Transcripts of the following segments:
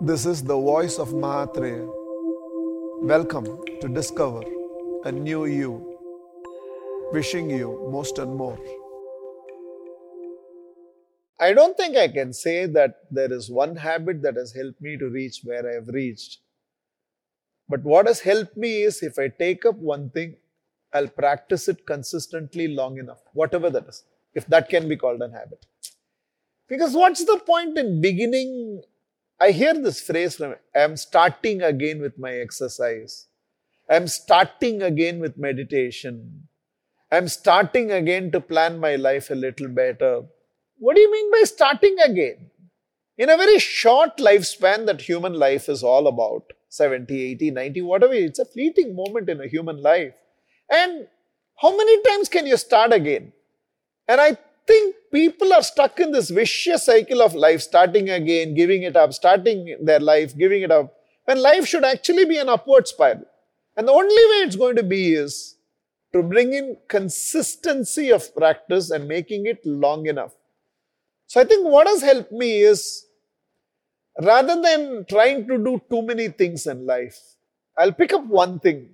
This is the voice of Mahatria. Welcome to discover a new you. Wishing you most and more. I don't think I can say that there is one habit that has helped me to reach where I have reached. But what has helped me is if I take up one thing, I'll practice it consistently long enough, whatever that is, if that can be called an habit. Because what's the point in beginning? I hear this phrase from I'm starting again with my exercise. I'm starting again with meditation. I'm starting again to plan my life a little better. What do you mean by starting again? In a very short lifespan that human life is all about 70, 80, 90, whatever, it's a fleeting moment in a human life. And how many times can you start again? And I think people are stuck in this vicious cycle of life, starting again, giving it up, starting their life, giving it up, when life should actually be an upward spiral. And the only way it's going to be is to bring in consistency of practice and making it long enough. So I think what has helped me is rather than trying to do too many things in life, I'll pick up one thing.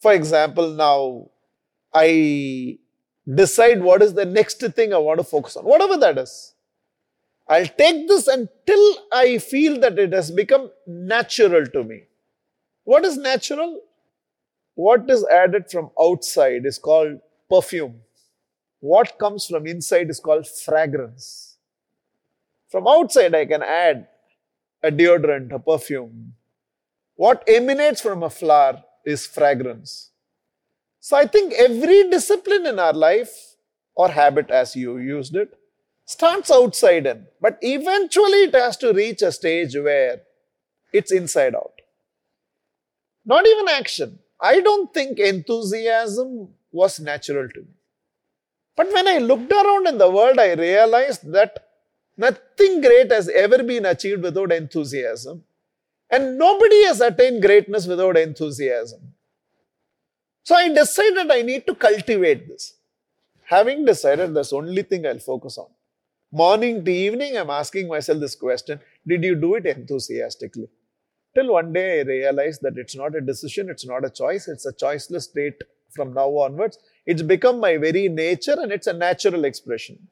For example, now I decide what is the next thing I want to focus on, whatever that is. I'll take this until I feel that it has become natural to me. What is natural? What is added from outside is called perfume. What comes from inside is called fragrance. From outside, I can add a deodorant, a perfume. What emanates from a flower is fragrance. So I think every discipline in our life or habit as you used it starts outside in, but eventually it has to reach a stage where it's inside out. Not even action. I don't think enthusiasm was natural to me. But when I looked around in the world, I realized that nothing great has ever been achieved without enthusiasm. And nobody has attained greatness without enthusiasm. So I decided I need to cultivate this. Having decided that's the only thing I'll focus on. Morning to evening, I'm asking myself this question Did you do it enthusiastically? Till one day I realized that it's not a decision, it's not a choice, it's a choiceless state from now onwards. It's become my very nature and it's a natural expression.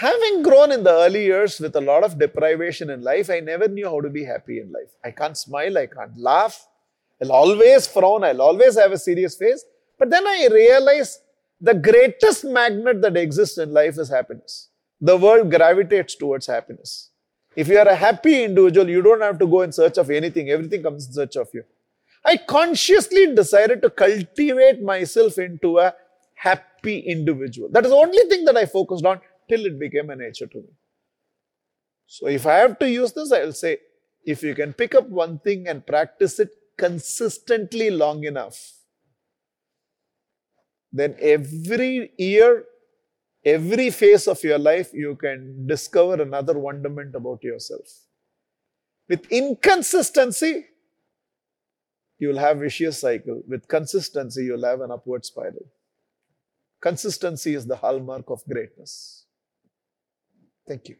Having grown in the early years with a lot of deprivation in life, I never knew how to be happy in life. I can't smile, I can't laugh, I'll always frown, I'll always have a serious face. But then I realize the greatest magnet that exists in life is happiness. The world gravitates towards happiness. If you are a happy individual, you don't have to go in search of anything, everything comes in search of you. I consciously decided to cultivate myself into a happy individual. That is the only thing that I focused on till it became a nature to me. So if I have to use this, I will say, if you can pick up one thing and practice it consistently long enough, then every year, every phase of your life, you can discover another wonderment about yourself. With inconsistency, you will have vicious cycle. With consistency, you'll have an upward spiral. Consistency is the hallmark of greatness. Thank you.